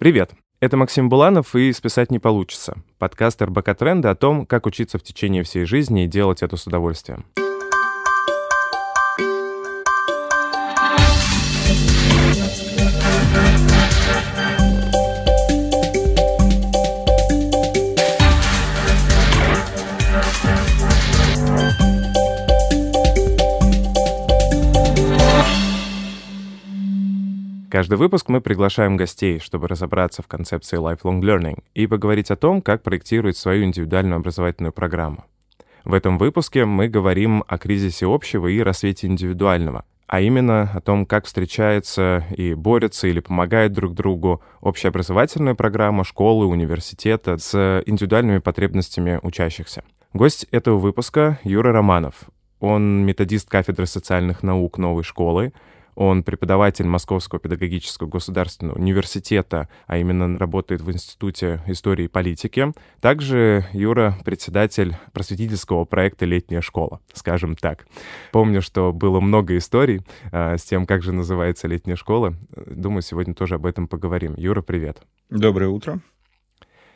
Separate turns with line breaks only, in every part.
Привет! Это Максим Буланов и «Списать не получится» — подкаст РБК Тренда о том, как учиться в течение всей жизни и делать это с удовольствием. Каждый выпуск мы приглашаем гостей, чтобы разобраться в концепции lifelong learning и поговорить о том, как проектировать свою индивидуальную образовательную программу. В этом выпуске мы говорим о кризисе общего и рассвете индивидуального, а именно о том, как встречается и борется или помогает друг другу общеобразовательная программа школы, университета с индивидуальными потребностями учащихся. Гость этого выпуска — Юра Романов. Он методист кафедры социальных наук новой школы, он преподаватель Московского педагогического государственного университета, а именно работает в Институте истории и политики. Также Юра председатель просветительского проекта «Летняя школа», скажем так. Помню, что было много историй а, с тем, как же называется летняя школа. Думаю, сегодня тоже об этом поговорим. Юра, привет.
Доброе утро.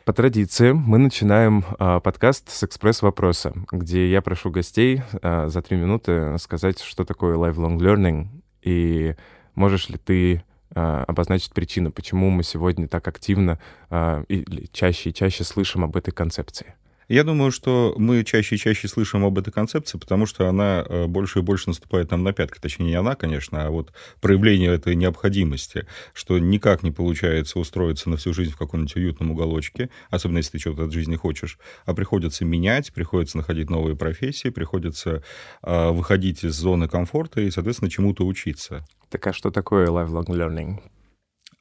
По традиции мы начинаем э, подкаст с экспресс-вопроса, где я прошу гостей э, за три минуты сказать, что такое lifelong learning и можешь ли ты а, обозначить причину, почему мы сегодня так активно а, или чаще и чаще слышим об этой концепции?
Я думаю, что мы чаще и чаще слышим об этой концепции, потому что она э, больше и больше наступает нам на пятки. Точнее, не она, конечно, а вот проявление этой необходимости, что никак не получается устроиться на всю жизнь в каком-нибудь уютном уголочке, особенно если ты что-то от жизни хочешь, а приходится менять, приходится находить новые профессии, приходится э, выходить из зоны комфорта и, соответственно, чему-то учиться.
Так а что такое lifelong learning?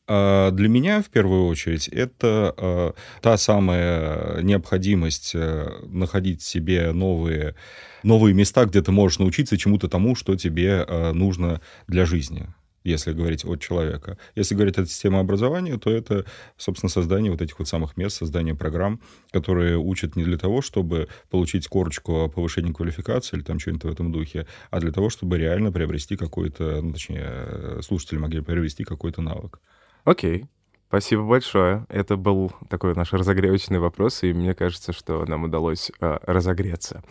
А, для меня, в первую очередь, это а, та самая необходимость э, находить себе новые, новые места, где ты можешь научиться чему-то тому, что тебе а, нужно для жизни если говорить от человека. Если говорить о системе образования, то это, собственно, создание вот этих вот самых мест, создание программ, которые учат не для того, чтобы получить корочку о повышении квалификации или там что-нибудь в этом духе, а для того, чтобы реально приобрести какой-то, ну, точнее, слушатели могли приобрести какой-то навык.
Окей. Спасибо большое. Это был такой наш разогревочный вопрос, и мне кажется, что нам удалось э, разогреться.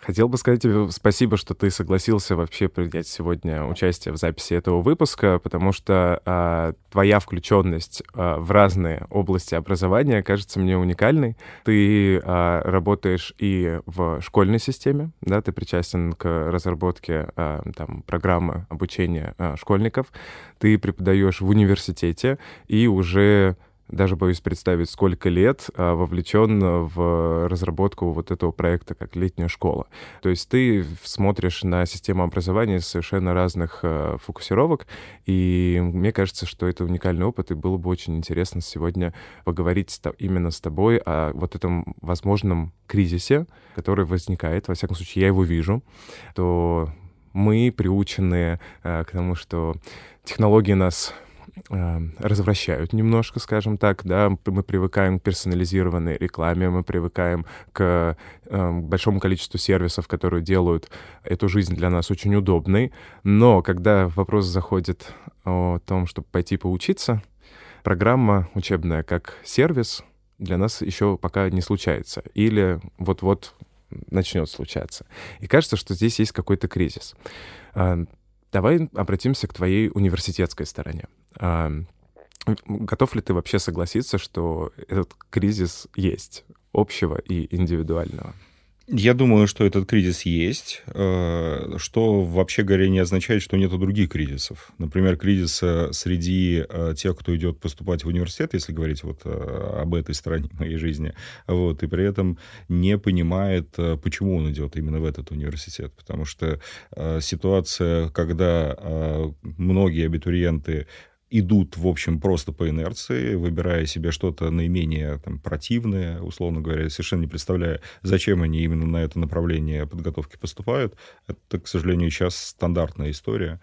Хотел бы сказать тебе спасибо, что ты согласился вообще принять сегодня участие в записи этого выпуска, потому что а, твоя включенность а, в разные области образования кажется мне уникальной. Ты а, работаешь и в школьной системе, да, ты причастен к разработке а, там, программы обучения а, школьников, ты преподаешь в университете и уже даже боюсь представить, сколько лет а, вовлечен в разработку вот этого проекта как летняя школа. То есть ты смотришь на систему образования с совершенно разных а, фокусировок, и мне кажется, что это уникальный опыт, и было бы очень интересно сегодня поговорить именно с тобой о вот этом возможном кризисе, который возникает, во всяком случае, я его вижу, то мы приучены э, к тому, что технологии нас развращают немножко, скажем так, да, мы привыкаем к персонализированной рекламе, мы привыкаем к э, большому количеству сервисов, которые делают эту жизнь для нас очень удобной, но когда вопрос заходит о том, чтобы пойти поучиться, программа учебная как сервис для нас еще пока не случается, или вот-вот начнет случаться. И кажется, что здесь есть какой-то кризис. Э, давай обратимся к твоей университетской стороне. Готов ли ты вообще согласиться, что этот кризис есть, общего и индивидуального?
Я думаю, что этот кризис есть, э, что вообще говоря не означает, что нет других кризисов. Например, кризис среди э, тех, кто идет поступать в университет, если говорить вот э, об этой стороне моей жизни, вот, и при этом не понимает, почему он идет именно в этот университет. Потому что ситуация, когда многие абитуриенты идут, в общем, просто по инерции, выбирая себе что-то наименее там, противное, условно говоря, совершенно не представляя, зачем они именно на это направление подготовки поступают. Это, к сожалению, сейчас стандартная история.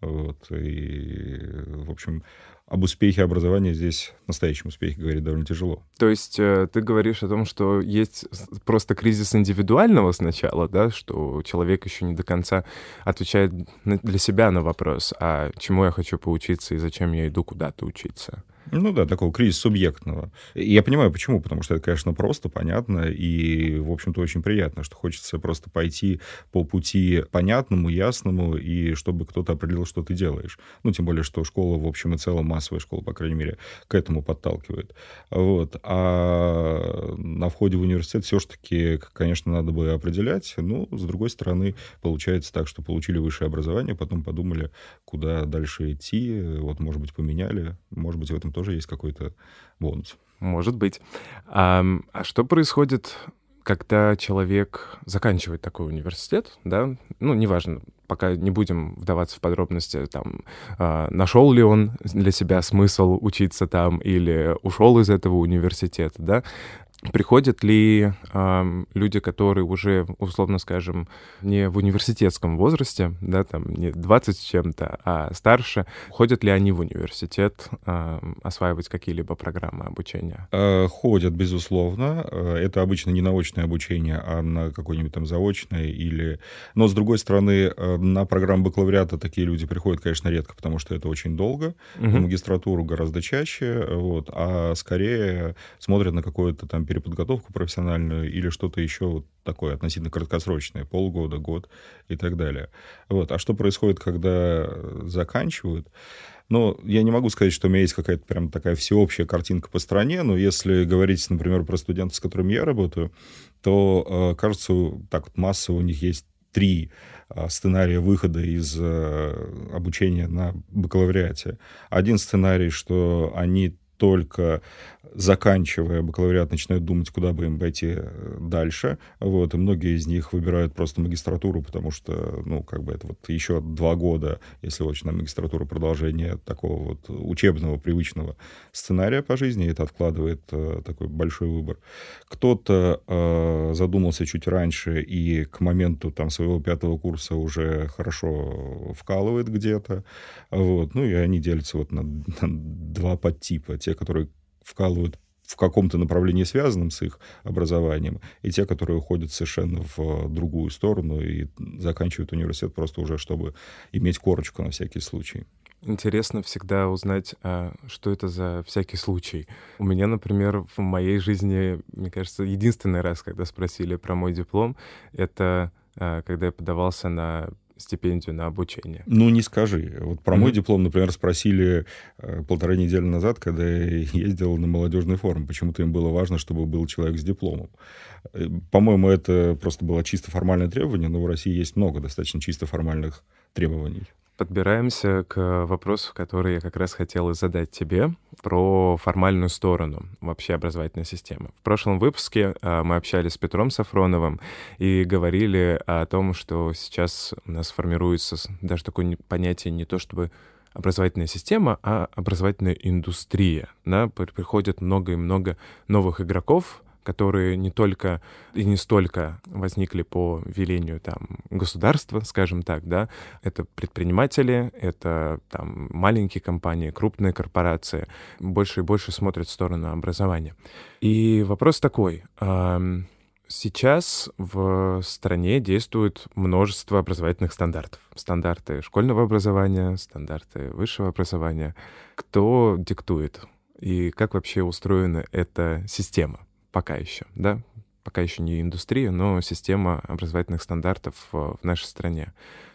Вот, и, в общем, об успехе образования здесь, настоящем успехе, говорить довольно тяжело.
То есть э, ты говоришь о том, что есть просто кризис индивидуального сначала, да, что человек еще не до конца отвечает для себя на вопрос, а чему я хочу поучиться и зачем я иду куда-то учиться?
Ну да, такого кризис субъектного. Я понимаю, почему. Потому что это, конечно, просто, понятно и, в общем-то, очень приятно, что хочется просто пойти по пути понятному, ясному, и чтобы кто-то определил, что ты делаешь. Ну, тем более, что школа, в общем и целом, массовая школа, по крайней мере, к этому подталкивает. Вот. А на входе в университет все-таки, конечно, надо бы определять. Ну, с другой стороны, получается так, что получили высшее образование, потом подумали, куда дальше идти, вот, может быть, поменяли, может быть, в этом тоже есть какой-то бонус.
Может быть. А, а что происходит, когда человек заканчивает такой университет, да? Ну, неважно, пока не будем вдаваться в подробности, там, э, нашел ли он для себя смысл учиться там или ушел из этого университета, да? Приходят ли э, люди, которые уже, условно скажем, не в университетском возрасте, да, там не 20 с чем-то, а старше, ходят ли они в университет э, осваивать какие-либо программы обучения?
Э, ходят, безусловно. Э, это обычно не научное обучение, а на какое-нибудь там заочное или... Но, с другой стороны, э, на программу бакалавриата такие люди приходят, конечно, редко, потому что это очень долго. Угу. На магистратуру гораздо чаще, вот, а скорее смотрят на какое-то там переподготовку профессиональную или что-то еще вот такое относительно краткосрочное, полгода, год и так далее. Вот. А что происходит, когда заканчивают? Ну, я не могу сказать, что у меня есть какая-то прям такая всеобщая картинка по стране, но если говорить, например, про студентов, с которыми я работаю, то, э, кажется, так вот массово у них есть три э, сценария выхода из э, обучения на бакалавриате. Один сценарий, что они только заканчивая бакалавриат, начинают думать, куда бы им пойти э, дальше. Вот, и многие из них выбирают просто магистратуру, потому что, ну, как бы это вот еще два года, если очень на магистратуру продолжение такого вот учебного, привычного сценария по жизни, это откладывает э, такой большой выбор. Кто-то э, задумался чуть раньше и к моменту там своего пятого курса уже хорошо вкалывает где-то, вот, ну, и они делятся вот на, на два подтипа. Те, которые вкалывают в каком-то направлении, связанном с их образованием, и те, которые уходят совершенно в другую сторону и заканчивают университет просто уже, чтобы иметь корочку на всякий случай.
Интересно всегда узнать, а, что это за всякий случай. У меня, например, в моей жизни, мне кажется, единственный раз, когда спросили про мой диплом, это а, когда я подавался на стипендию на обучение?
Ну, не скажи. Вот про mm-hmm. мой диплом, например, спросили э, полторы недели назад, когда я ездил на молодежный форум. Почему-то им было важно, чтобы был человек с дипломом. Э, по-моему, это просто было чисто формальное требование, но в России есть много достаточно чисто формальных требований
подбираемся к вопросу, который я как раз хотел задать тебе про формальную сторону вообще образовательной системы. В прошлом выпуске а, мы общались с Петром Сафроновым и говорили о том, что сейчас у нас формируется даже такое понятие не то чтобы образовательная система, а образовательная индустрия. Да? Приходит много и много новых игроков, которые не только и не столько возникли по велению там государства, скажем так, да, это предприниматели, это там маленькие компании, крупные корпорации, больше и больше смотрят в сторону образования. И вопрос такой, Сейчас в стране действует множество образовательных стандартов. Стандарты школьного образования, стандарты высшего образования. Кто диктует? И как вообще устроена эта система? Пока еще, да, пока еще не индустрия, но система образовательных стандартов в нашей стране.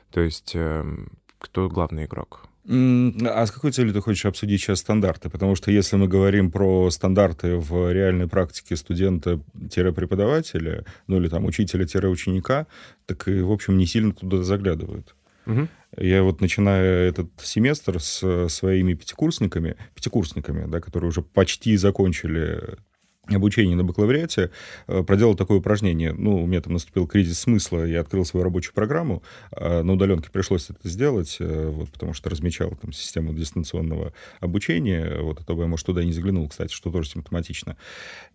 То есть эм, кто главный игрок?
А с какой целью ты хочешь обсудить сейчас стандарты? Потому что если мы говорим про стандарты в реальной практике студента-преподавателя, ну или там учителя-ученика, так и, в общем, не сильно туда заглядывают. Угу. Я вот начинаю этот семестр с своими пятикурсниками, пятикурсниками, да, которые уже почти закончили обучении на бакалавриате э, проделал такое упражнение. Ну, у меня там наступил кризис смысла, я открыл свою рабочую программу, а на удаленке пришлось это сделать, э, вот, потому что размечал там систему дистанционного обучения, вот, а то бы я, может, туда не заглянул, кстати, что тоже симптоматично.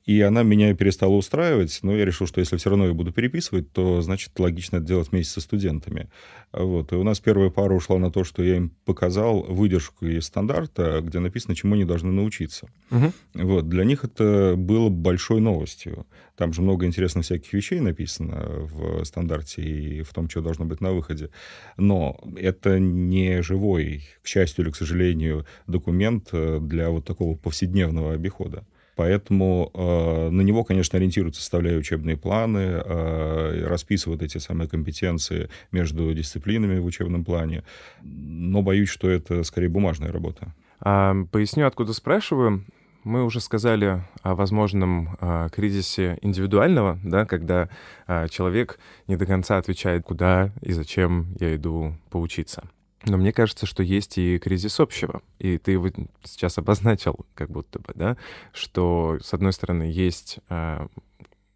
И она меня перестала устраивать, но я решил, что если все равно я буду переписывать, то, значит, логично это делать вместе со студентами. Вот. И у нас первая пара ушла на то, что я им показал выдержку из стандарта, где написано, чему они должны научиться. Угу. Вот. Для них это было было большой новостью. Там же много интересных всяких вещей написано в стандарте и в том, что должно быть на выходе. Но это не живой, к счастью или к сожалению, документ э, для вот такого повседневного обихода. Поэтому э, на него, конечно, ориентируются, составляя учебные планы, э, расписывают эти самые компетенции между дисциплинами в учебном плане. Но боюсь, что это скорее бумажная работа.
Поясню, откуда спрашиваю. Мы уже сказали о возможном а, кризисе индивидуального, да, когда а, человек не до конца отвечает, куда и зачем я иду поучиться. Но мне кажется, что есть и кризис общего. И ты его сейчас обозначил, как будто бы, да, что, с одной стороны, есть э,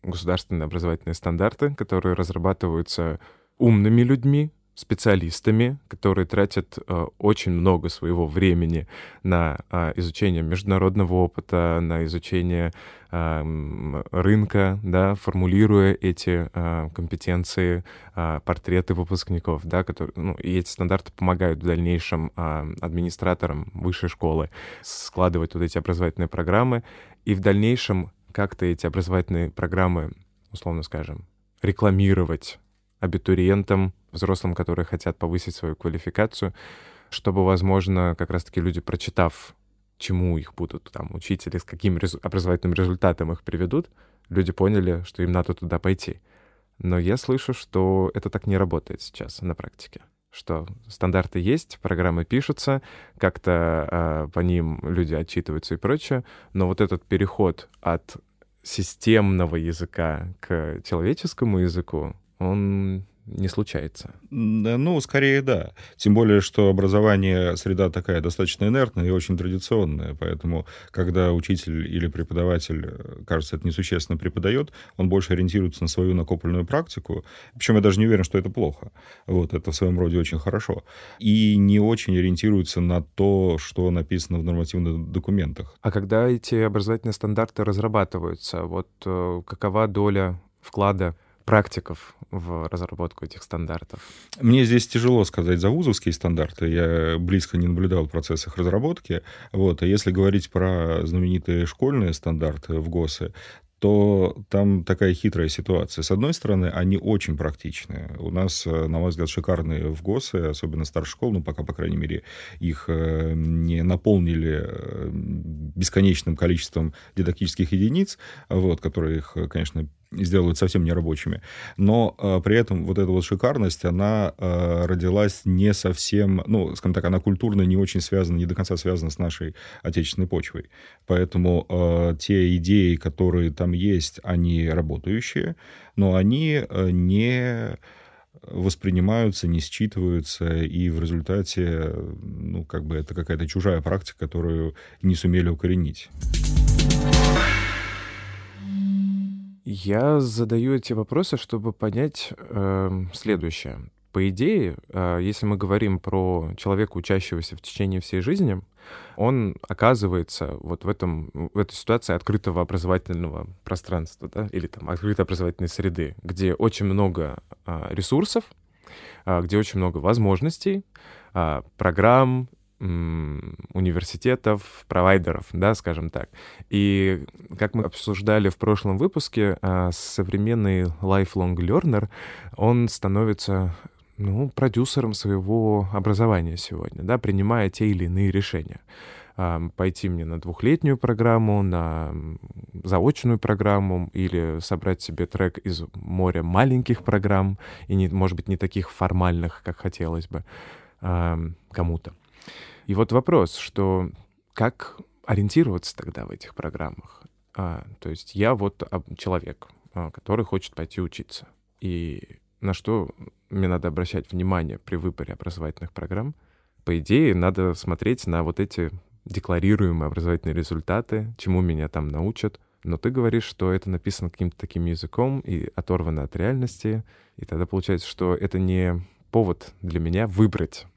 государственные образовательные стандарты, которые разрабатываются умными людьми, специалистами, которые тратят э, очень много своего времени на э, изучение международного опыта, на изучение э, рынка, да, формулируя эти э, компетенции, э, портреты выпускников, да, которые, ну, и эти стандарты помогают в дальнейшем э, администраторам высшей школы складывать вот эти образовательные программы, и в дальнейшем как-то эти образовательные программы, условно скажем, рекламировать абитуриентам, взрослым, которые хотят повысить свою квалификацию, чтобы, возможно, как раз-таки люди, прочитав, чему их будут там учить или с каким резу- образовательным результатом их приведут, люди поняли, что им надо туда пойти. Но я слышу, что это так не работает сейчас на практике что стандарты есть, программы пишутся, как-то э, по ним люди отчитываются и прочее, но вот этот переход от системного языка к человеческому языку, он не случается.
Ну, скорее да. Тем более, что образование, среда такая достаточно инертная и очень традиционная. Поэтому, когда учитель или преподаватель, кажется, это несущественно преподает, он больше ориентируется на свою накопленную практику. Причем я даже не уверен, что это плохо. Вот, это в своем роде очень хорошо. И не очень ориентируется на то, что написано в нормативных документах.
А когда эти образовательные стандарты разрабатываются, вот э, какова доля вклада практиков в разработку этих стандартов?
Мне здесь тяжело сказать за вузовские стандарты. Я близко не наблюдал в процессах разработки. Вот. А если говорить про знаменитые школьные стандарты в ГОСы, то там такая хитрая ситуация. С одной стороны, они очень практичные. У нас, э, на мой взгляд, шикарные в ГОСы, особенно старших школ, ну, пока, по крайней мере, их э, не наполнили э, бесконечным количеством дидактических единиц, вот, которые их, конечно, сделают совсем нерабочими. Но э, при этом вот эта вот шикарность, она э, родилась не совсем, ну, скажем так, она культурно не очень связана, не до конца связана с нашей отечественной почвой. Поэтому э, те идеи, которые там есть, они работающие, но они э, не воспринимаются, не считываются, и в результате, ну, как бы это какая-то чужая практика, которую не сумели укоренить.
Я задаю эти вопросы, чтобы понять э, следующее. По идее, э, если мы говорим про человека, учащегося в течение всей жизни, он оказывается вот в, этом, в этой ситуации открытого образовательного пространства, да, или там открытой образовательной среды, где очень много э, ресурсов, э, где очень много возможностей, э, программ, университетов, провайдеров, да, скажем так. И как мы обсуждали в прошлом выпуске, а, современный lifelong learner, он становится ну, продюсером своего образования сегодня, да, принимая те или иные решения. А, пойти мне на двухлетнюю программу, на заочную программу или собрать себе трек из моря маленьких программ и, не, может быть, не таких формальных, как хотелось бы кому-то. И вот вопрос, что как ориентироваться тогда в этих программах? А, то есть я вот человек, а, который хочет пойти учиться. И на что мне надо обращать внимание при выборе образовательных программ? По идее, надо смотреть на вот эти декларируемые образовательные результаты, чему меня там научат. Но ты говоришь, что это написано каким-то таким языком и оторвано от реальности. И тогда получается, что это не повод для меня выбрать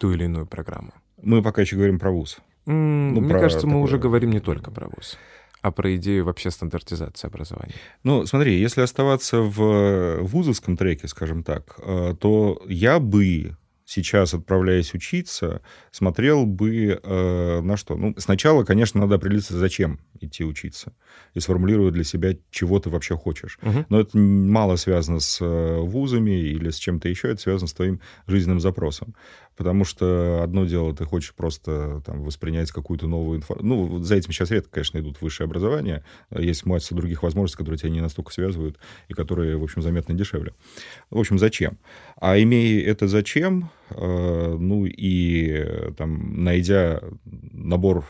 ту или иную программу.
Мы пока еще говорим про ВУЗ.
Ну, мне про кажется, такое... мы уже говорим не только про ВУЗ а про идею вообще стандартизации образования?
Ну, смотри, если оставаться в вузовском треке, скажем так, э, то я бы сейчас, отправляясь учиться, смотрел бы э, на что? Ну, сначала, конечно, надо определиться, зачем идти учиться, и сформулировать для себя, чего ты вообще хочешь. Угу. Но это мало связано с э, вузами или с чем-то еще, это связано с твоим жизненным запросом. Потому что одно дело, ты хочешь просто там, воспринять какую-то новую информацию. Ну, за этим сейчас редко, конечно, идут высшее образование. Есть масса других возможностей, которые тебя не настолько связывают и которые, в общем, заметно дешевле. В общем, зачем? А имея это зачем, э, ну и там, найдя набор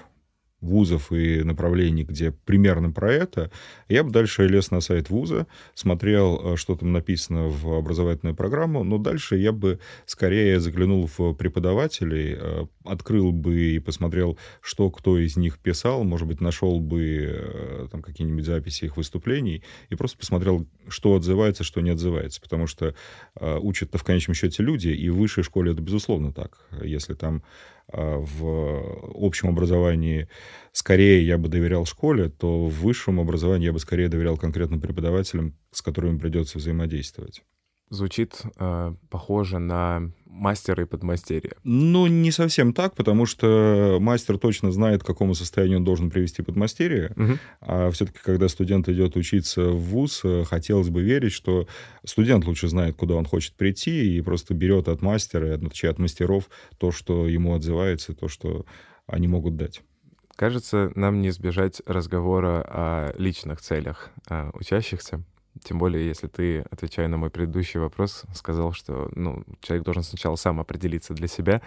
вузов и направлений, где примерно про это, я бы дальше лез на сайт вуза, смотрел, э, что там написано в образовательную программу, но дальше я бы скорее заглянул в преподавателей, э, открыл бы и посмотрел, что кто из них писал, может быть, нашел бы э, там какие-нибудь записи их выступлений и просто посмотрел, что отзывается, что не отзывается, потому что учат-то в конечном счете люди, и в высшей школе это безусловно так. Если там в общем образовании скорее я бы доверял школе, то в высшем образовании я бы скорее доверял конкретным преподавателям, с которыми придется взаимодействовать
звучит э, похоже на мастера и подмастерья.
Ну, не совсем так, потому что мастер точно знает, к какому состоянию он должен привести подмастерье. Угу. А все-таки, когда студент идет учиться в ВУЗ, э, хотелось бы верить, что студент лучше знает, куда он хочет прийти, и просто берет от мастера, точнее, от мастеров то, что ему отзывается, то, что они могут дать.
Кажется, нам не избежать разговора о личных целях а, учащихся. Тем более, если ты, отвечая на мой предыдущий вопрос, сказал, что ну, человек должен сначала сам определиться для себя,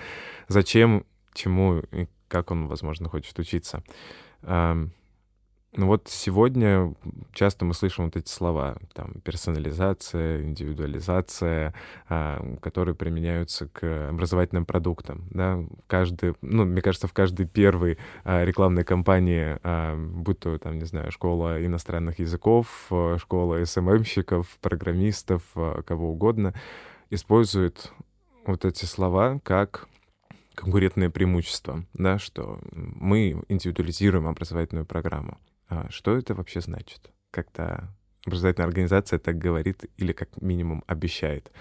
зачем, чему и как он, возможно, хочет учиться. Ну вот сегодня часто мы слышим вот эти слова, там, персонализация, индивидуализация, а, которые применяются к образовательным продуктам, да, каждый, ну, мне кажется, в каждой первой а, рекламной кампании, а, будь то, там, не знаю, школа иностранных языков, а, школа СММщиков, программистов, а, кого угодно, используют вот эти слова как конкурентное преимущество, да, что мы индивидуализируем образовательную программу. А что это вообще значит, когда образовательная организация так говорит или как минимум обещает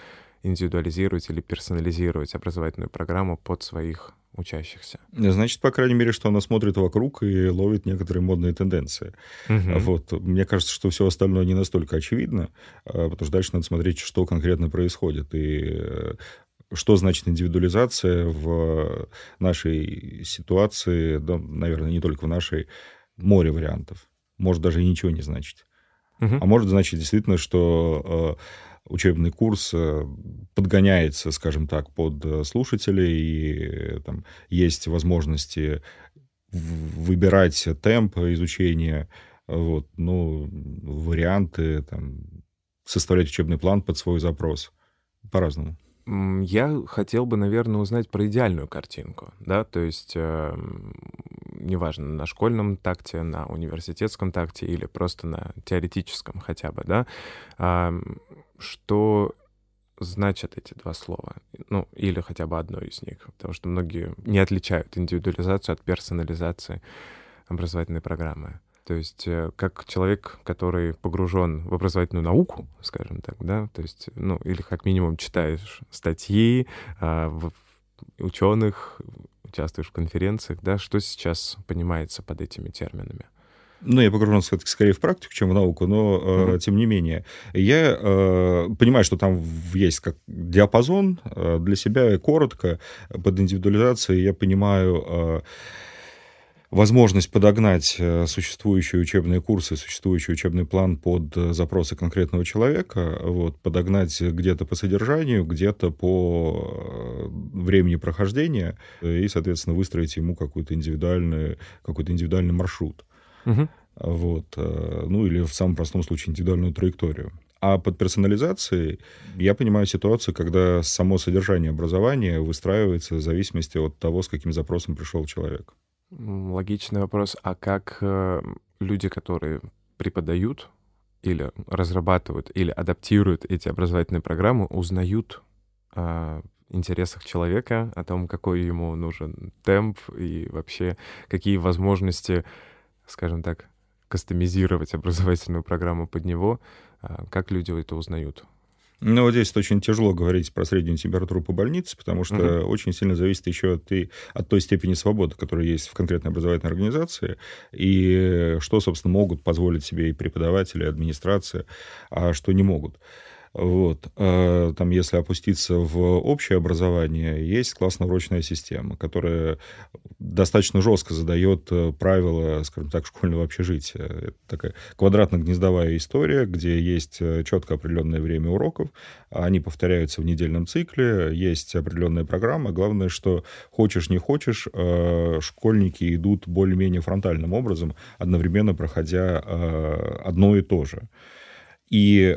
индивидуализировать или персонализировать образовательную программу под своих учащихся.
Значит, по крайней мере, что она смотрит вокруг и ловит некоторые модные тенденции. Угу. Вот. Мне кажется, что все остальное не настолько очевидно, а, потому что дальше надо смотреть, что конкретно происходит. И э, что значит индивидуализация в нашей ситуации, да, наверное, не только в нашей, море вариантов. Может даже и ничего не значить. Угу. А может значить действительно, что э, учебный курс э, подгоняется, скажем так, под э, слушателей, и там есть возможности выбирать темп изучения, вот, ну, варианты, там, составлять учебный план под свой запрос. По-разному.
Я хотел бы, наверное, узнать про идеальную картинку, да, то есть, э, неважно, на школьном такте, на университетском такте или просто на теоретическом хотя бы, да, э, что значат эти два слова, ну, или хотя бы одно из них, потому что многие не отличают индивидуализацию от персонализации образовательной программы. То есть э, как человек, который погружен в образовательную науку, скажем так, да, то есть, ну, или как минимум читаешь статьи а, в ученых, участвуешь в конференциях, да, что сейчас понимается под этими терминами?
Ну, я погружен все-таки скорее в практику, чем в науку, но mm-hmm. э, тем не менее. Я э, понимаю, что там есть как диапазон э, для себя коротко под индивидуализацией. Я понимаю... Э, возможность подогнать э, существующие учебные курсы, существующий учебный план под э, запросы конкретного человека, вот, подогнать где-то по содержанию, где-то по э, времени прохождения и, соответственно, выстроить ему какой-то индивидуальный, какой-то индивидуальный маршрут. Угу. Вот, ну или в самом простом случае индивидуальную траекторию. А под персонализацией я понимаю ситуацию, когда само содержание образования выстраивается в зависимости от того, с каким запросом пришел человек.
Логичный вопрос. А как э, люди, которые преподают или разрабатывают, или адаптируют эти образовательные программы, узнают о интересах человека, о том, какой ему нужен темп и вообще какие возможности, скажем так, кастомизировать образовательную программу под него, а как люди это узнают?
Ну, вот здесь очень тяжело говорить про среднюю температуру по больнице, потому что угу. очень сильно зависит еще от, и, от той степени свободы, которая есть в конкретной образовательной организации, и что, собственно, могут позволить себе и преподаватели, и администрация, а что не могут. Вот. А, там, если опуститься в общее образование, есть классно-урочная система, которая достаточно жестко задает э, правила, скажем так, школьного общежития. Это такая квадратно-гнездовая история, где есть э, четко определенное время уроков, они повторяются в недельном цикле, есть определенная программа. Главное, что хочешь, не хочешь, э, школьники идут более-менее фронтальным образом, одновременно проходя одно и то же. И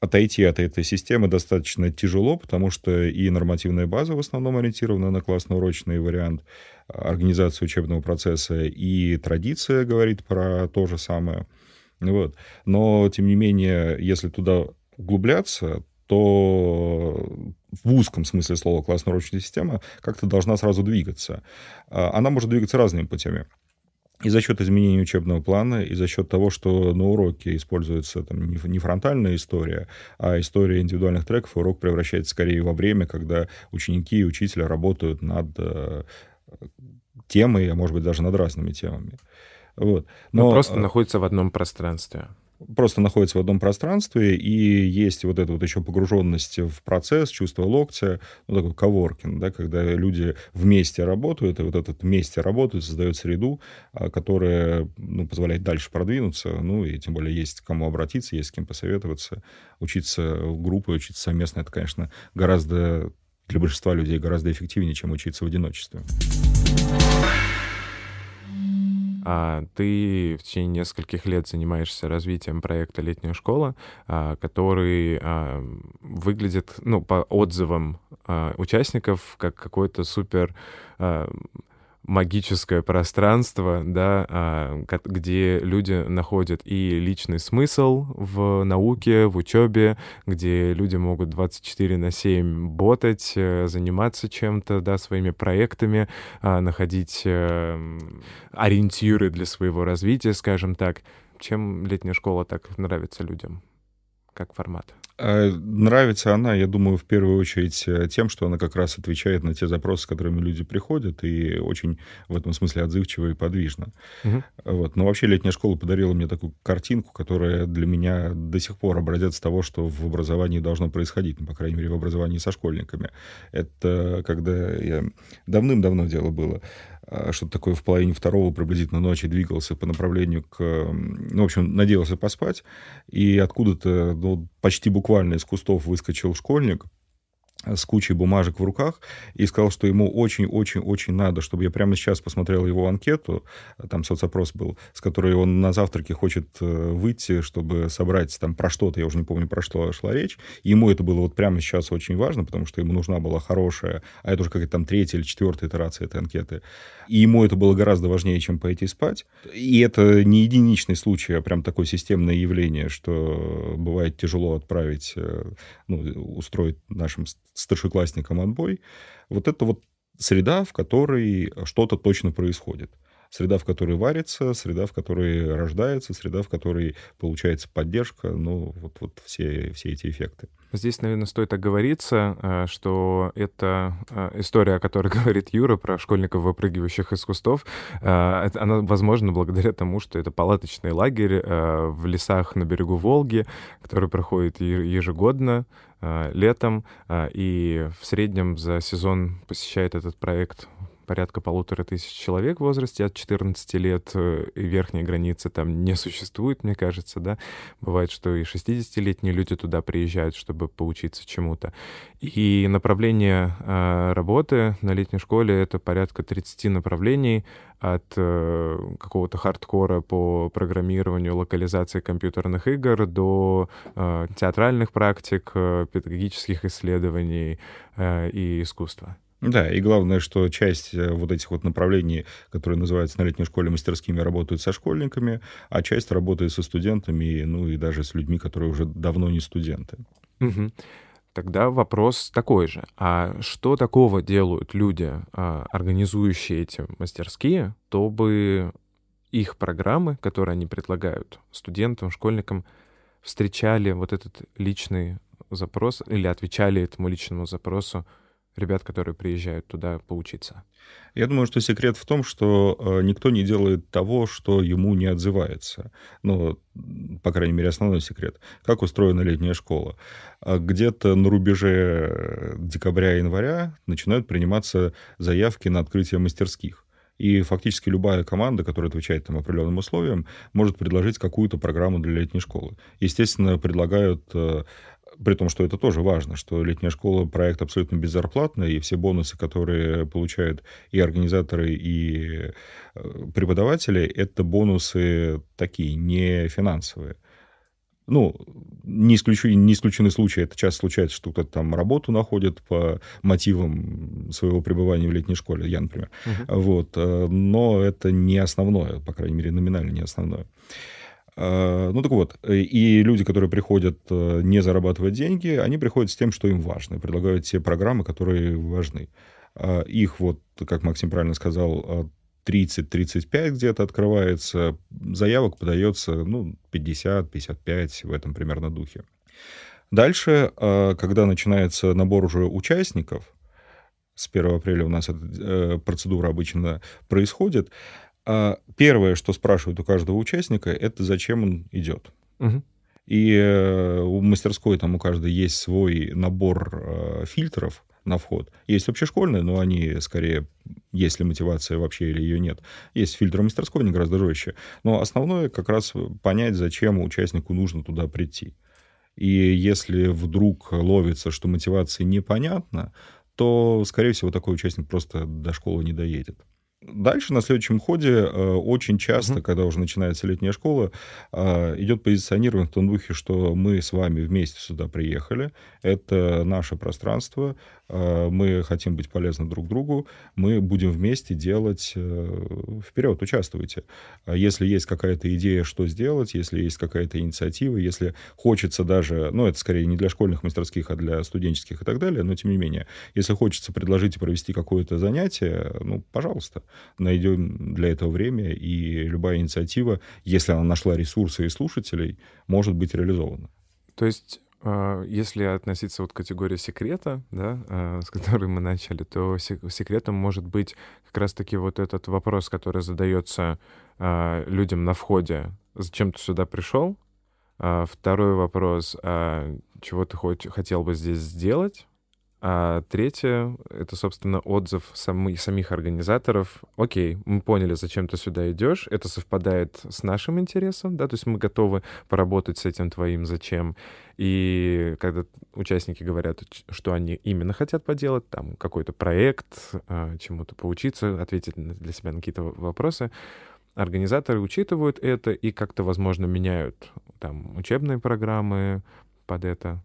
отойти от этой системы достаточно тяжело, потому что и нормативная база в основном ориентирована на классно-урочный вариант организации учебного процесса, и традиция говорит про то же самое. Вот. Но, тем не менее, если туда углубляться, то в узком смысле слова классно-урочная система как-то должна сразу двигаться. А, она может двигаться разными путями. И за счет изменения учебного плана, и за счет того, что на уроке используется там, не фронтальная история, а история индивидуальных треков, урок превращается скорее во время, когда ученики и учителя работают над э, темой, а может быть даже над разными темами.
Вот. Но, Но просто э, находится в одном пространстве
просто находится в одном пространстве, и есть вот эта вот еще погруженность в процесс, чувство локтя, ну, такой коворкинг, да, когда люди вместе работают, и вот этот вместе работают, создают среду, а, которая ну, позволяет дальше продвинуться, ну, и тем более есть кому обратиться, есть с кем посоветоваться, учиться в группе, учиться совместно, это, конечно, гораздо для большинства людей гораздо эффективнее, чем учиться в одиночестве.
А, ты в течение нескольких лет занимаешься развитием проекта «Летняя школа», а, который а, выглядит, ну, по отзывам участников, как какой-то супер магическое пространство, да, а, где люди находят и личный смысл в науке, в учебе, где люди могут 24 на 7 ботать, э, заниматься чем-то, да, своими проектами, а, находить э, ориентиры для своего развития, скажем так. Чем летняя школа так нравится людям? Как формат?
А, нравится она, я думаю, в первую очередь э, тем, что она как раз отвечает на те запросы, с которыми люди приходят, и очень в этом смысле отзывчива и подвижна. Угу. Вот. Но вообще летняя школа подарила мне такую картинку, которая для меня до сих пор образец того, что в образовании должно происходить, ну, по крайней мере, в образовании со школьниками. Это когда я... Давным-давно дело было. А, что-то такое в половине второго приблизительно ночи двигался по направлению к... Ну, в общем, надеялся поспать, и откуда-то ну, почти буквально из кустов выскочил школьник, с кучей бумажек в руках и сказал, что ему очень-очень-очень надо, чтобы я прямо сейчас посмотрел его анкету, там соцопрос был, с которой он на завтраке хочет э, выйти, чтобы собрать там про что-то, я уже не помню, про что шла речь. Ему это было вот прямо сейчас очень важно, потому что ему нужна была хорошая, а это уже какая-то там третья или четвертая итерация этой анкеты. И ему это было гораздо важнее, чем пойти спать. И это не единичный случай, а прям такое системное явление, что бывает тяжело отправить, э, ну, устроить нашим старшеклассникам отбой, вот это вот среда, в которой что-то точно происходит. Среда, в которой варится, среда, в которой рождается, среда, в которой получается поддержка, ну, вот, вот все, все эти эффекты.
Здесь, наверное, стоит оговориться, э, что это э, история, о которой говорит Юра, про школьников, выпрыгивающих из кустов, э, она возможна благодаря тому, что это палаточный лагерь в лесах на берегу Волги, который проходит ежегодно летом, и в среднем за сезон посещает этот проект порядка полутора тысяч человек в возрасте от 14 лет, э, и верхней границы там не существует, мне кажется, да. Бывает, что и 60-летние люди туда приезжают, чтобы поучиться чему-то. И направление э, работы на летней школе — это порядка 30 направлений, от э, какого-то хардкора по программированию, локализации компьютерных игр до театральных практик, педагогических исследований и искусства.
Да, и главное, что часть э, вот этих вот направлений, которые называются на летней школе мастерскими, работают со школьниками, а часть работает со студентами, ну и даже с людьми, которые уже давно не студенты.
Угу. Тогда вопрос такой же. А что такого делают люди, а, организующие эти мастерские, чтобы их программы, которые они предлагают студентам, школьникам, встречали вот этот личный запрос или отвечали этому личному запросу ребят, которые приезжают туда поучиться?
Я думаю, что секрет в том, что э, никто не делает того, что ему не отзывается. Ну, по крайней мере, основной секрет. Как устроена летняя школа? А где-то на рубеже декабря-января начинают приниматься заявки на открытие мастерских. И фактически любая команда, которая отвечает там определенным условиям, может предложить какую-то программу для летней школы. Естественно, предлагают э, при том, что это тоже важно, что летняя школа проект абсолютно беззарплатный, и все бонусы, которые получают и организаторы, и э, преподаватели, это бонусы такие, не финансовые. Ну, не, исключу, не исключены случаи, это часто случается, что кто-то там работу находит по мотивам своего пребывания в летней школе, я, например. Uh-huh. Вот, э, но это не основное, по крайней мере, номинально не основное. А, ну так вот, э, и люди, которые приходят э, не зарабатывать деньги, они приходят с тем, что им важно, предлагают те программы, которые важны. Их вот, как Максим правильно сказал, 30-35 где-то открывается, заявок подается, ну, 50-55 в этом примерно духе. Дальше, когда начинается набор уже участников, с 1 апреля у нас эта э, процедура обычно происходит, первое, что спрашивают у каждого участника, это зачем он идет. Угу. И э, у мастерской там у каждой есть свой набор э, фильтров на вход. Есть общешкольные, но они скорее, есть ли мотивация вообще или ее нет. Есть фильтры мастерской, они гораздо жестче. Но основное как раз понять, зачем участнику нужно туда прийти. И если вдруг ловится, что мотивация непонятна, то, скорее всего, такой участник просто до школы не доедет. Дальше на следующем ходе э, очень часто, угу. когда уже начинается летняя школа, э, идет позиционирование в том духе, что мы с вами вместе сюда приехали, это наше пространство, э, мы хотим быть полезны друг другу, мы будем вместе делать вперед, участвуйте. А если есть какая-то идея, что сделать, если есть какая-то инициатива, если хочется даже, ну, это скорее не для школьных мастерских, а для студенческих и так далее, но тем не менее, если хочется предложить и провести какое-то занятие, ну, пожалуйста найдем для этого время, и любая инициатива, если она нашла ресурсы и слушателей, может быть реализована.
То есть а, если относиться вот к категории секрета, да, а, с которой мы начали, то секретом может быть как раз-таки вот этот вопрос, который задается а, людям на входе. Зачем ты сюда пришел? Второй вопрос, чего ты хоть, хотел бы здесь сделать? А третье — это, собственно, отзыв самы, самих организаторов. Окей, мы поняли, зачем ты сюда идешь, это совпадает с нашим интересом, да, то есть мы готовы поработать с этим твоим зачем. И когда участники говорят, что они именно хотят поделать, там какой-то проект, а, чему-то поучиться, ответить для себя на какие-то вопросы, организаторы учитывают это и как-то, возможно, меняют там учебные программы под это,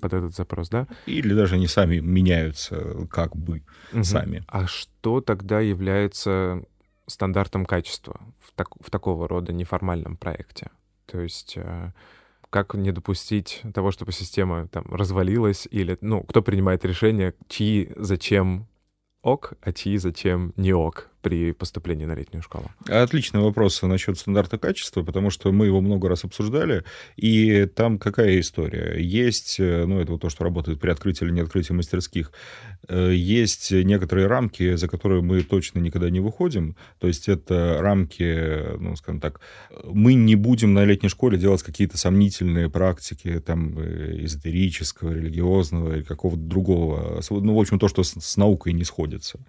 под этот запрос, да?
Или даже они сами меняются как бы угу. сами.
А что тогда является стандартом качества в, так, в такого рода неформальном проекте? То есть э, как не допустить того, чтобы система там развалилась или, ну, кто принимает решение, чьи, зачем ок, а чьи зачем не ок при поступлении на летнюю школу?
Отличный вопрос насчет стандарта качества, потому что мы его много раз обсуждали, и там какая история? Есть, э, ну, это вот то, что работает при открытии или не открытии мастерских, э, есть некоторые рамки, за которые мы точно никогда не выходим, то есть это рамки, ну, скажем так, мы не будем на летней школе делать какие-то сомнительные практики, там, э, эзотерического, религиозного или какого-то другого, ну, в общем, то, что с, с наукой не сходится.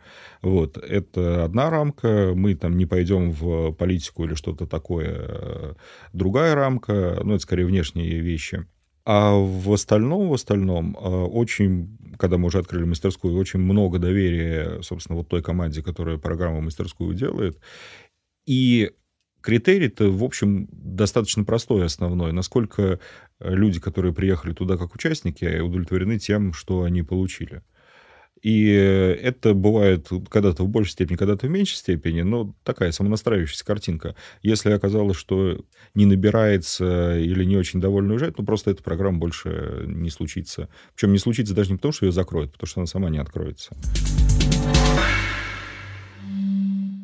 Вот, это одна одна рамка, мы там не пойдем в политику или что-то такое, другая рамка, ну, это скорее внешние вещи. А в остальном, в остальном, а, очень, когда мы уже открыли мастерскую, очень много доверия, собственно, вот той команде, которая программу мастерскую делает. И критерий-то, в общем, достаточно простой основной. Насколько люди, которые приехали туда как участники, удовлетворены тем, что они получили. И это бывает когда-то в большей степени, когда-то в меньшей степени, но такая самонастраивающаяся картинка. Если оказалось, что не набирается или не очень довольно уезжает, ну просто эта программа больше не случится. Причем не случится даже не потому, что ее закроют, потому что она сама не откроется.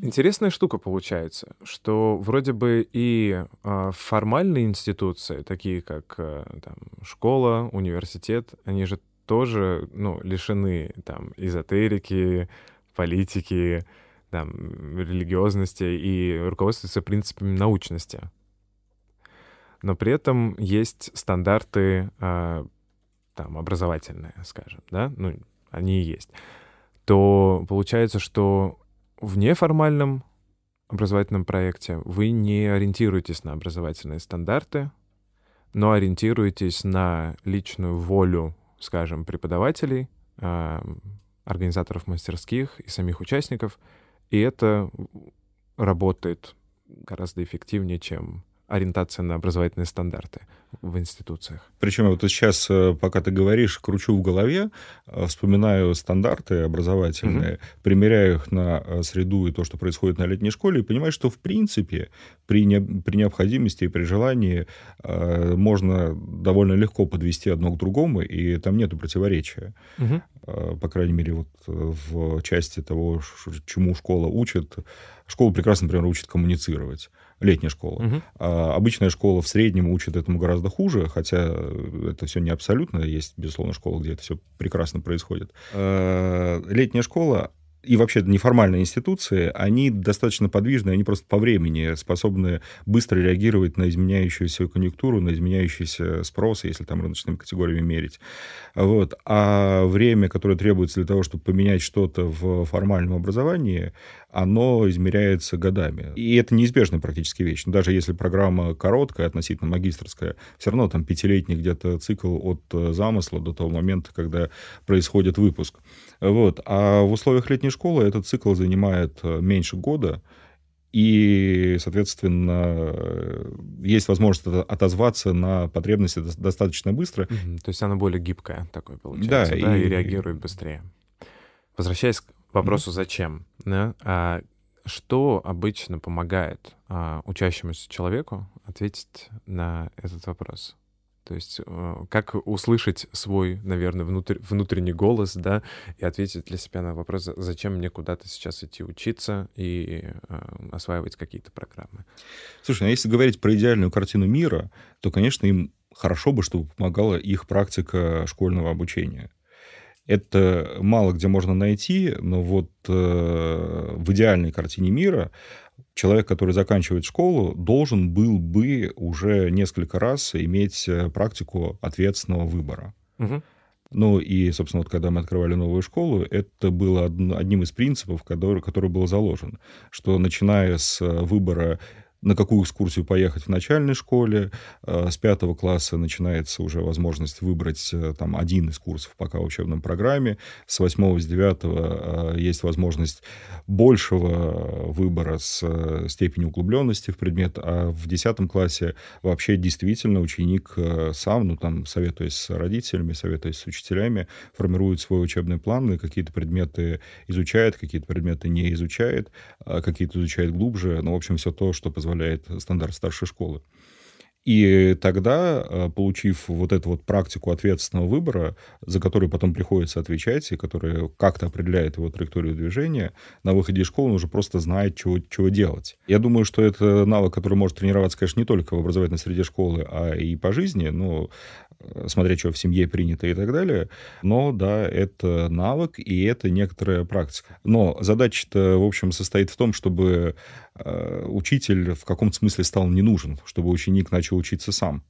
Интересная штука получается, что вроде бы и э, формальные институции, такие как э, там, школа, университет, они же тоже ну, лишены там, эзотерики, политики, там, религиозности и руководствуются принципами научности. Но при этом есть стандарты э, там, образовательные, скажем, да, ну, они и есть. То получается, что в неформальном образовательном проекте вы не ориентируетесь на образовательные стандарты, но ориентируетесь на личную волю, скажем, преподавателей, э, организаторов мастерских и самих участников, и это работает гораздо эффективнее, чем ориентация на образовательные стандарты в институциях.
Причем вот сейчас, э, пока ты говоришь, кручу в голове, э, вспоминаю стандарты образовательные, угу. примеряю их на э, среду и то, что происходит на летней школе, и понимаю, что в принципе при, не, при необходимости и при желании э, можно довольно легко подвести одно к другому, и там нету противоречия. Угу. Э, по крайней мере, вот в части того, чему школа учит. Школа прекрасно, например, учит коммуницировать летняя школа. Угу. А обычная школа в среднем учит этому гораздо хуже, хотя это все не абсолютно. Есть, безусловно, школа, где это все прекрасно происходит. А, летняя школа и вообще неформальные институции, они достаточно подвижны, они просто по времени способны быстро реагировать на изменяющуюся конъюнктуру, на изменяющийся спрос, если там рыночными категориями мерить. Вот. А время, которое требуется для того, чтобы поменять что-то в формальном образовании, оно измеряется годами. И это неизбежная практически вещь. Даже если программа короткая, относительно магистрская, все равно там пятилетний где-то цикл от замысла до того момента, когда происходит выпуск. Вот. А в условиях летней школы этот цикл занимает э, меньше года, и, соответственно, э, есть возможность отозваться на потребности достаточно быстро.
Угу, то есть она более гибкая, такой получается, да, да и... и реагирует быстрее. Возвращаясь к вопросу «зачем?», да, а что обычно помогает а, учащемуся человеку ответить на этот вопрос? То есть э, как услышать свой, наверное, внутрь, внутренний голос, да, и ответить для себя на вопрос, зачем мне куда-то сейчас идти учиться и э, осваивать какие-то программы.
Слушай, а если говорить про идеальную картину мира, то, конечно, им хорошо бы, чтобы помогала их практика школьного обучения. Это мало где можно найти, но вот э, в идеальной картине мира человек, который заканчивает школу, должен был бы уже несколько раз иметь э, практику ответственного выбора. Угу. Ну и, собственно, вот когда мы открывали новую школу, это было одним из принципов, который, который был заложен, что начиная с э, выбора на какую экскурсию поехать в начальной школе. Э, с пятого класса начинается уже возможность выбрать э, там один из курсов пока в учебном программе. С восьмого, с девятого э, есть возможность большего выбора с степенью углубленности в предмет, а в десятом классе вообще действительно ученик сам, ну там, советуясь с родителями, советуясь с учителями, формирует свой учебный план и какие-то предметы изучает, какие-то предметы не изучает, а какие-то изучает глубже. Ну, в общем, все то, что позволяет позволяет стандарт старшей школы. И тогда, э, получив вот эту вот практику ответственного выбора, за который потом приходится отвечать, и которая как-то определяет его траекторию движения, на выходе из школы он уже просто знает, чего, чего делать. Я думаю, что это навык, который может тренироваться, конечно, не только в образовательной среде школы, а и по жизни. Но Смотря что в семье принято и так далее. Но, да, это навык и это некоторая практика. Но задача-то, в общем, состоит в том, чтобы э, учитель в каком-то смысле стал не нужен, чтобы ученик начал учиться сам.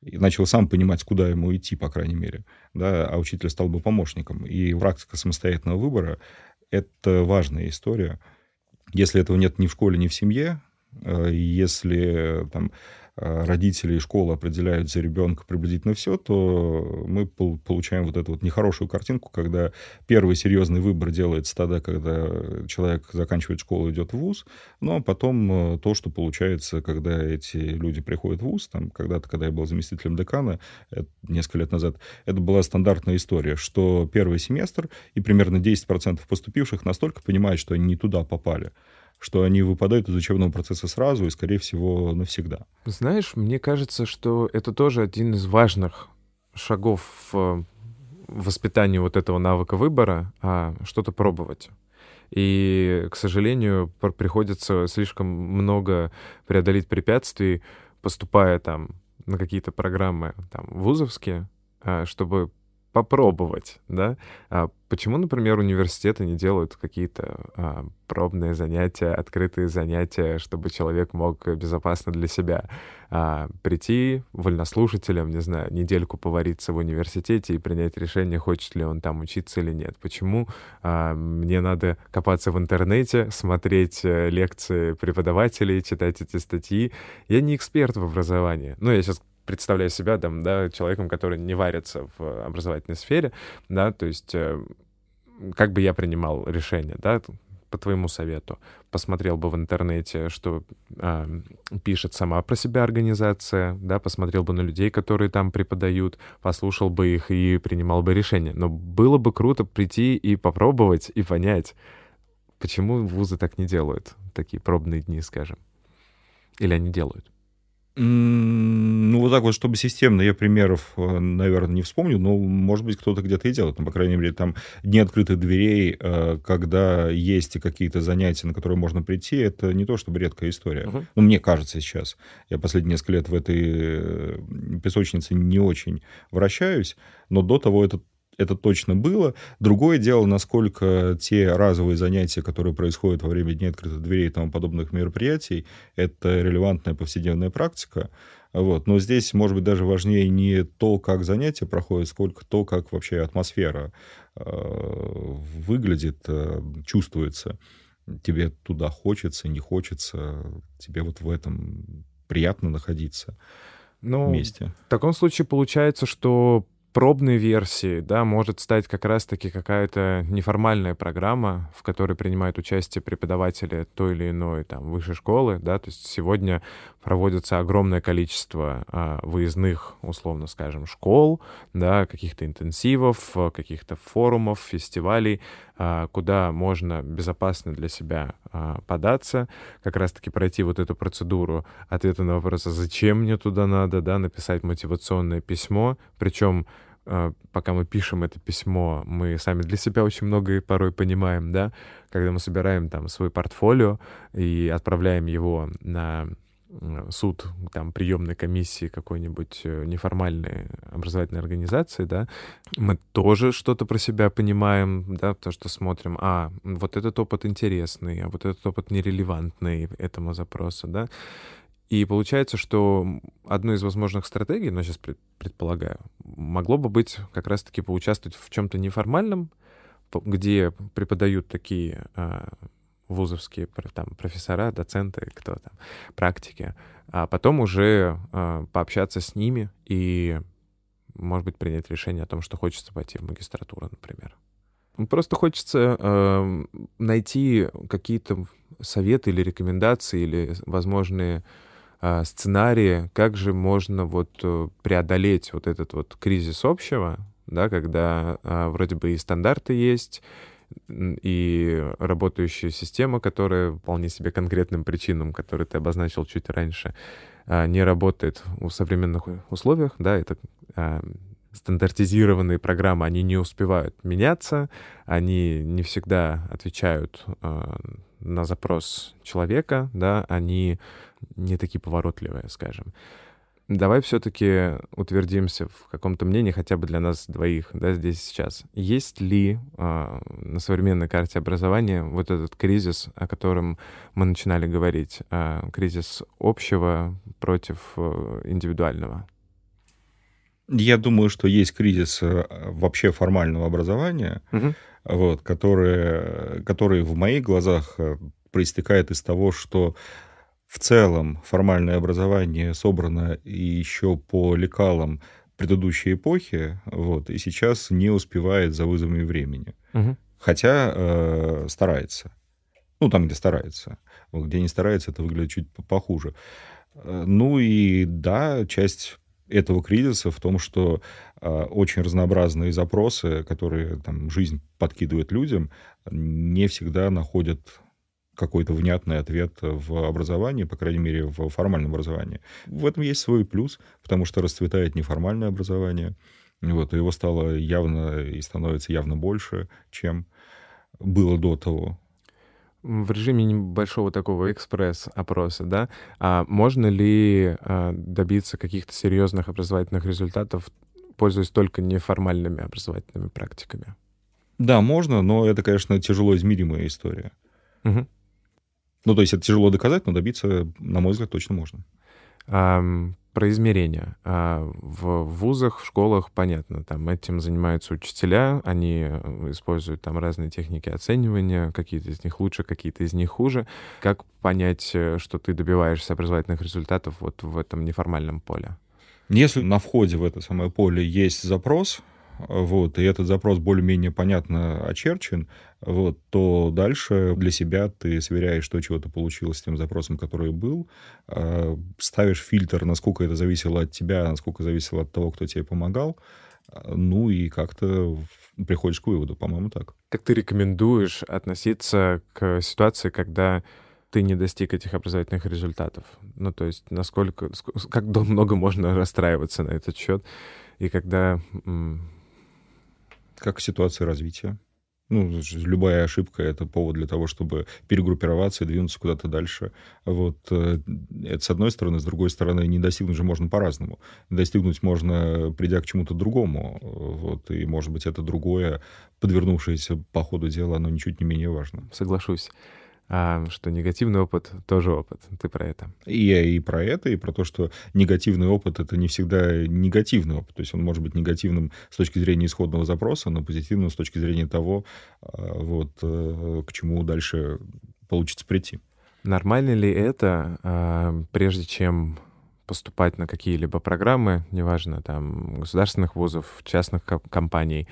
И начал сам понимать, куда ему идти, по крайней мере. Да, а учитель стал бы помощником. И практика самостоятельного выбора — это важная история. Если этого нет ни в школе, ни в семье, э, если там родители и школа определяют за ребенка приблизительно все, то мы получаем вот эту вот нехорошую картинку, когда первый серьезный выбор делается тогда, когда человек заканчивает школу, идет в ВУЗ, но ну, а потом э, то, что получается, когда эти люди приходят в ВУЗ, там, когда-то, когда я был заместителем декана, это, несколько лет назад, это была стандартная история, что первый семестр и примерно 10% поступивших настолько понимают, что они не туда попали, что они выпадают из учебного процесса сразу и, скорее всего, навсегда.
Знаешь, мне кажется, что это тоже один из важных шагов в воспитании вот этого навыка выбора, а что-то пробовать. И, к сожалению, приходится слишком много преодолеть препятствий, поступая там на какие-то программы там, вузовские, а, чтобы попробовать, да. А почему, например, университеты не делают какие-то а, пробные занятия, открытые занятия, чтобы человек мог безопасно для себя а, прийти вольнослушателем, не знаю, недельку повариться в университете и принять решение, хочет ли он там учиться или нет? Почему а, мне надо копаться в интернете, смотреть э, лекции преподавателей, читать эти статьи? Я не эксперт в образовании. Ну, я сейчас представляю себя там, да, человеком, который не варится в образовательной сфере, да, то есть э, как бы я принимал решение, да, по твоему совету, посмотрел бы в интернете, что э, пишет сама про себя организация, да, посмотрел бы на людей, которые там преподают, послушал бы их и принимал бы решение. Но было бы круто прийти и попробовать и понять, почему вузы так не делают, такие пробные дни, скажем. Или они делают.
Ну, вот так вот, чтобы системно, я примеров, э, наверное, не вспомню, но, может быть, кто-то где-то и делает. Ну, по крайней мере, там дни открытых дверей, э, когда есть какие-то занятия, на которые можно прийти, это не то чтобы редкая история. Uh-huh. Ну, мне кажется сейчас. Я последние несколько лет в этой э, песочнице не очень вращаюсь, но до того это это точно было. Другое дело, насколько те разовые занятия, которые происходят во время Дня открытых дверей и тому подобных мероприятий, это релевантная повседневная практика. Вот. Но здесь, может быть, даже важнее не то, как занятия проходят, сколько то, как вообще атмосфера э, выглядит, э, чувствуется. Тебе туда хочется, не хочется, тебе вот в этом приятно находиться ну, вместе.
В таком случае получается, что пробной версии, да, может стать как раз-таки какая-то неформальная программа, в которой принимают участие преподаватели той или иной там высшей школы, да, то есть сегодня проводится огромное количество а, выездных, условно скажем, школ, да, каких-то интенсивов, каких-то форумов, фестивалей, куда можно безопасно для себя а, податься, как раз-таки пройти вот эту процедуру ответа на вопрос, а зачем мне туда надо, да, написать мотивационное письмо, причем а, пока мы пишем это письмо, мы сами для себя очень многое порой понимаем, да, когда мы собираем там свой портфолио и отправляем его на суд там приемной комиссии какой-нибудь э, неформальной образовательной организации, да, мы тоже что-то про себя понимаем, да, то, что смотрим, а, вот этот опыт интересный, а вот этот опыт нерелевантный этому запросу, да, и получается, что одной из возможных стратегий, но сейчас предполагаю, могло бы быть как раз-таки поучаствовать в чем-то неформальном, где преподают такие а, вузовские там, профессора, доценты, кто там, практики, а потом уже а, пообщаться с ними и, может быть, принять решение о том, что хочется пойти в магистратуру, например. Просто хочется э, найти какие-то советы или рекомендации или возможные а, сценарии, как же можно вот э, преодолеть вот этот вот кризис общего, да, когда а, вроде бы и стандарты есть, и работающая система, которая вполне себе конкретным причинам, которые ты обозначил чуть раньше, а, не работает в современных условиях, да, это стандартизированные программы, они не успевают меняться, они не всегда отвечают на запрос человека, да, они не такие поворотливые, скажем. Давай все-таки утвердимся в каком-то мнении, хотя бы для нас двоих, да, здесь сейчас. Есть ли э, на современной карте образования вот этот кризис, о котором мы начинали говорить, э, кризис общего против э, индивидуального?
Я думаю, что есть кризис э, вообще формального образования, угу. вот, который, который в моих глазах э, проистекает из того, что в целом формальное образование собрано еще по лекалам предыдущей эпохи, вот, и сейчас не успевает за вызовами времени. Угу. Хотя э, старается. Ну, там, где старается. Вот, где не старается, это выглядит чуть похуже. Э, ну и да, часть этого кризиса в том, что э, очень разнообразные запросы, которые там, жизнь подкидывает людям, не всегда находят какой-то внятный ответ в образовании, по крайней мере, в формальном образовании. В этом есть свой плюс, потому что расцветает неформальное образование. Вот, его стало явно и становится явно больше, чем было до того.
в режиме небольшого такого экспресс-опроса, да, а можно ли а, добиться каких-то серьезных образовательных результатов, пользуясь только неформальными образовательными практиками?
Да, можно, но это, конечно, тяжело измеримая история. Угу. Ну, то есть это тяжело доказать, но добиться, на мой взгляд, точно можно.
Про измерения. А, в вузах, в школах, понятно, там этим занимаются учителя, они э, используют там разные техники оценивания, какие-то из них лучше, какие-то из них хуже. Как понять, э, что ты добиваешься образовательных результатов вот в этом неформальном поле?
Если на входе в это самое поле есть запрос, вот, и этот запрос более-менее понятно очерчен, вот, то дальше для себя ты сверяешь то, чего ты получил с тем запросом, который был, э, ставишь фильтр, насколько это зависело от тебя, насколько зависело от того, кто тебе помогал, ну и как-то приходишь к выводу, по-моему, так.
Как ты рекомендуешь относиться к ситуации, когда ты не достиг этих образовательных результатов? Ну, то есть, насколько, как много можно расстраиваться на этот счет, и когда
как ситуация развития. Ну, любая ошибка — это повод для того, чтобы перегруппироваться и двинуться куда-то дальше. Вот. Э, это с одной стороны. С другой стороны, не достигнуть же можно по-разному. Достигнуть можно, придя к чему-то другому. Вот. И, может быть, это другое, подвернувшееся по ходу дела, оно ничуть не менее важно.
Соглашусь что негативный опыт тоже опыт. Ты про это?
И я и про это, и про то, что негативный опыт — это не всегда негативный опыт. То есть он может быть негативным с точки зрения исходного запроса, но позитивным с точки зрения того, а, вот, э, к чему дальше получится прийти.
Нормально ли это, а, прежде чем поступать на какие-либо программы, неважно, там, государственных вузов, частных компаний,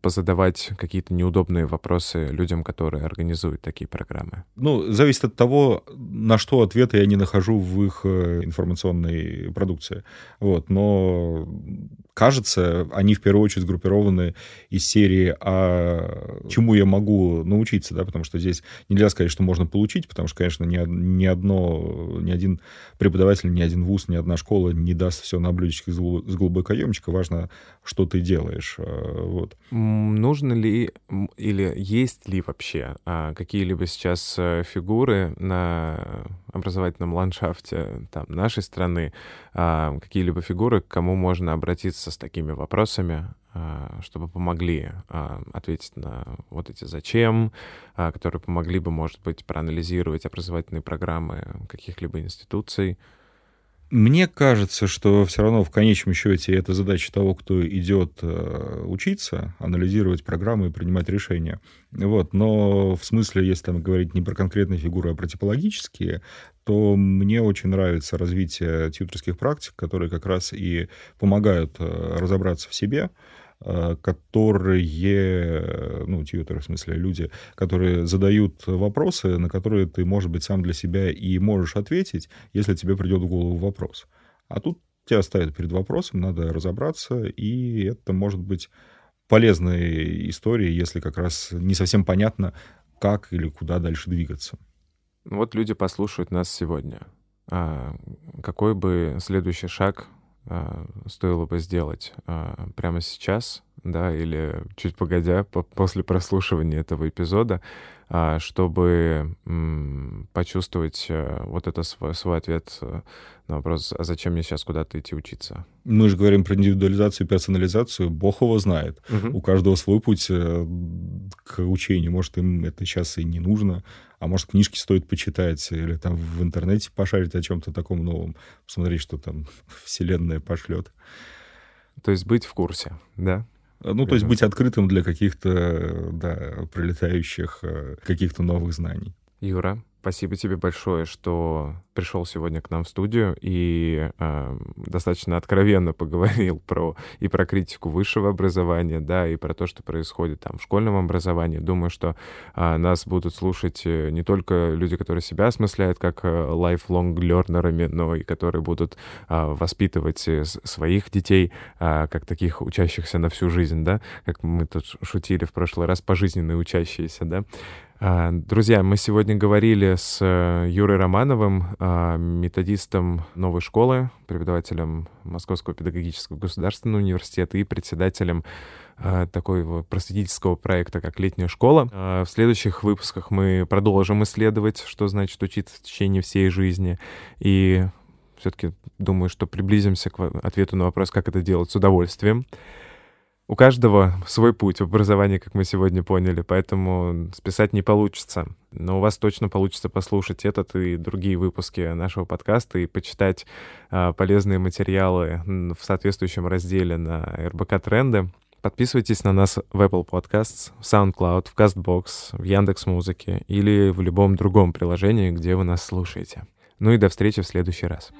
позадавать какие-то неудобные вопросы людям, которые организуют такие программы?
Ну, зависит от того, на что ответы я не нахожу в их э, информационной продукции. Вот, но кажется, они в первую очередь сгруппированы из серии «А чему я могу научиться?», да, потому что здесь нельзя сказать, что можно получить, потому что, конечно, ни, ни одно, ни один преподаватель, ни один вуз, ни одна школа не даст все на блюдечке с глубокоемчика, важно, что ты делаешь, а, вот.
Нужно ли или есть ли вообще а, какие-либо сейчас э, фигуры на образовательном ландшафте там, нашей страны, а, какие-либо фигуры, к кому можно обратиться с такими вопросами, а, чтобы помогли а, ответить на вот эти «зачем», которые помогли бы, может быть, проанализировать образовательные программы каких-либо институций,
мне кажется, что все равно в конечном счете это задача того, кто идет э, учиться, анализировать программы и принимать решения. Вот. Но в смысле, если там говорить не про конкретные фигуры, а про типологические, то мне очень нравится развитие тьюторских практик, которые как раз и помогают э, разобраться в себе, которые, ну, тьютеры, в смысле, люди, которые задают вопросы, на которые ты, может быть, сам для себя и можешь ответить, если тебе придет в голову вопрос. А тут тебя ставят перед вопросом, надо разобраться, и это может быть полезной историей, если как раз не совсем понятно, как или куда дальше двигаться.
Вот люди послушают нас сегодня. А какой бы следующий шаг стоило бы сделать а, прямо сейчас, да, или чуть погодя, по после прослушивания этого эпизода, а, чтобы почувствовать э, вот это свой, свой ответ э, на вопрос, а зачем мне сейчас куда-то идти учиться?
Мы же говорим про индивидуализацию и персонализацию. Бог его знает. Угу. У каждого свой путь э, к учению. Может, им это сейчас и не нужно, а может, книжки стоит почитать или там в интернете пошарить о чем-то таком новом, посмотреть, что там вселенная пошлет.
То есть быть в курсе, да?
Ну, то есть быть открытым для каких-то, да, прилетающих э, каких-то новых знаний.
Юра, Спасибо тебе большое, что пришел сегодня к нам в студию и э, достаточно откровенно поговорил про и про критику высшего образования, да, и про то, что происходит там в школьном образовании. Думаю, что э, нас будут слушать э, не только люди, которые себя осмысляют как э, lifelong learnerами, но и которые будут э, воспитывать своих детей э, как таких учащихся на всю жизнь, да, как мы тут шутили в прошлый раз, пожизненные учащиеся, да. А, друзья, мы сегодня говорили с э, Юрой Романовым, а, методистом новой школы, преподавателем Московского педагогического государственного университета и председателем а, такого просветительского проекта, как «Летняя школа». В следующих выпусках мы продолжим исследовать, что значит учиться в течение всей жизни. И все-таки думаю, что приблизимся к ответу на вопрос, как это делать с удовольствием. У каждого свой путь в образовании, как мы сегодня поняли, поэтому списать не получится. Но у вас точно получится послушать этот и другие выпуски нашего подкаста и почитать а, полезные материалы в соответствующем разделе на РБК Тренды. Подписывайтесь на нас в Apple Podcasts, в SoundCloud, в CastBox, в Яндекс Музыке или в любом другом приложении, где вы нас слушаете. Ну и до встречи в следующий раз.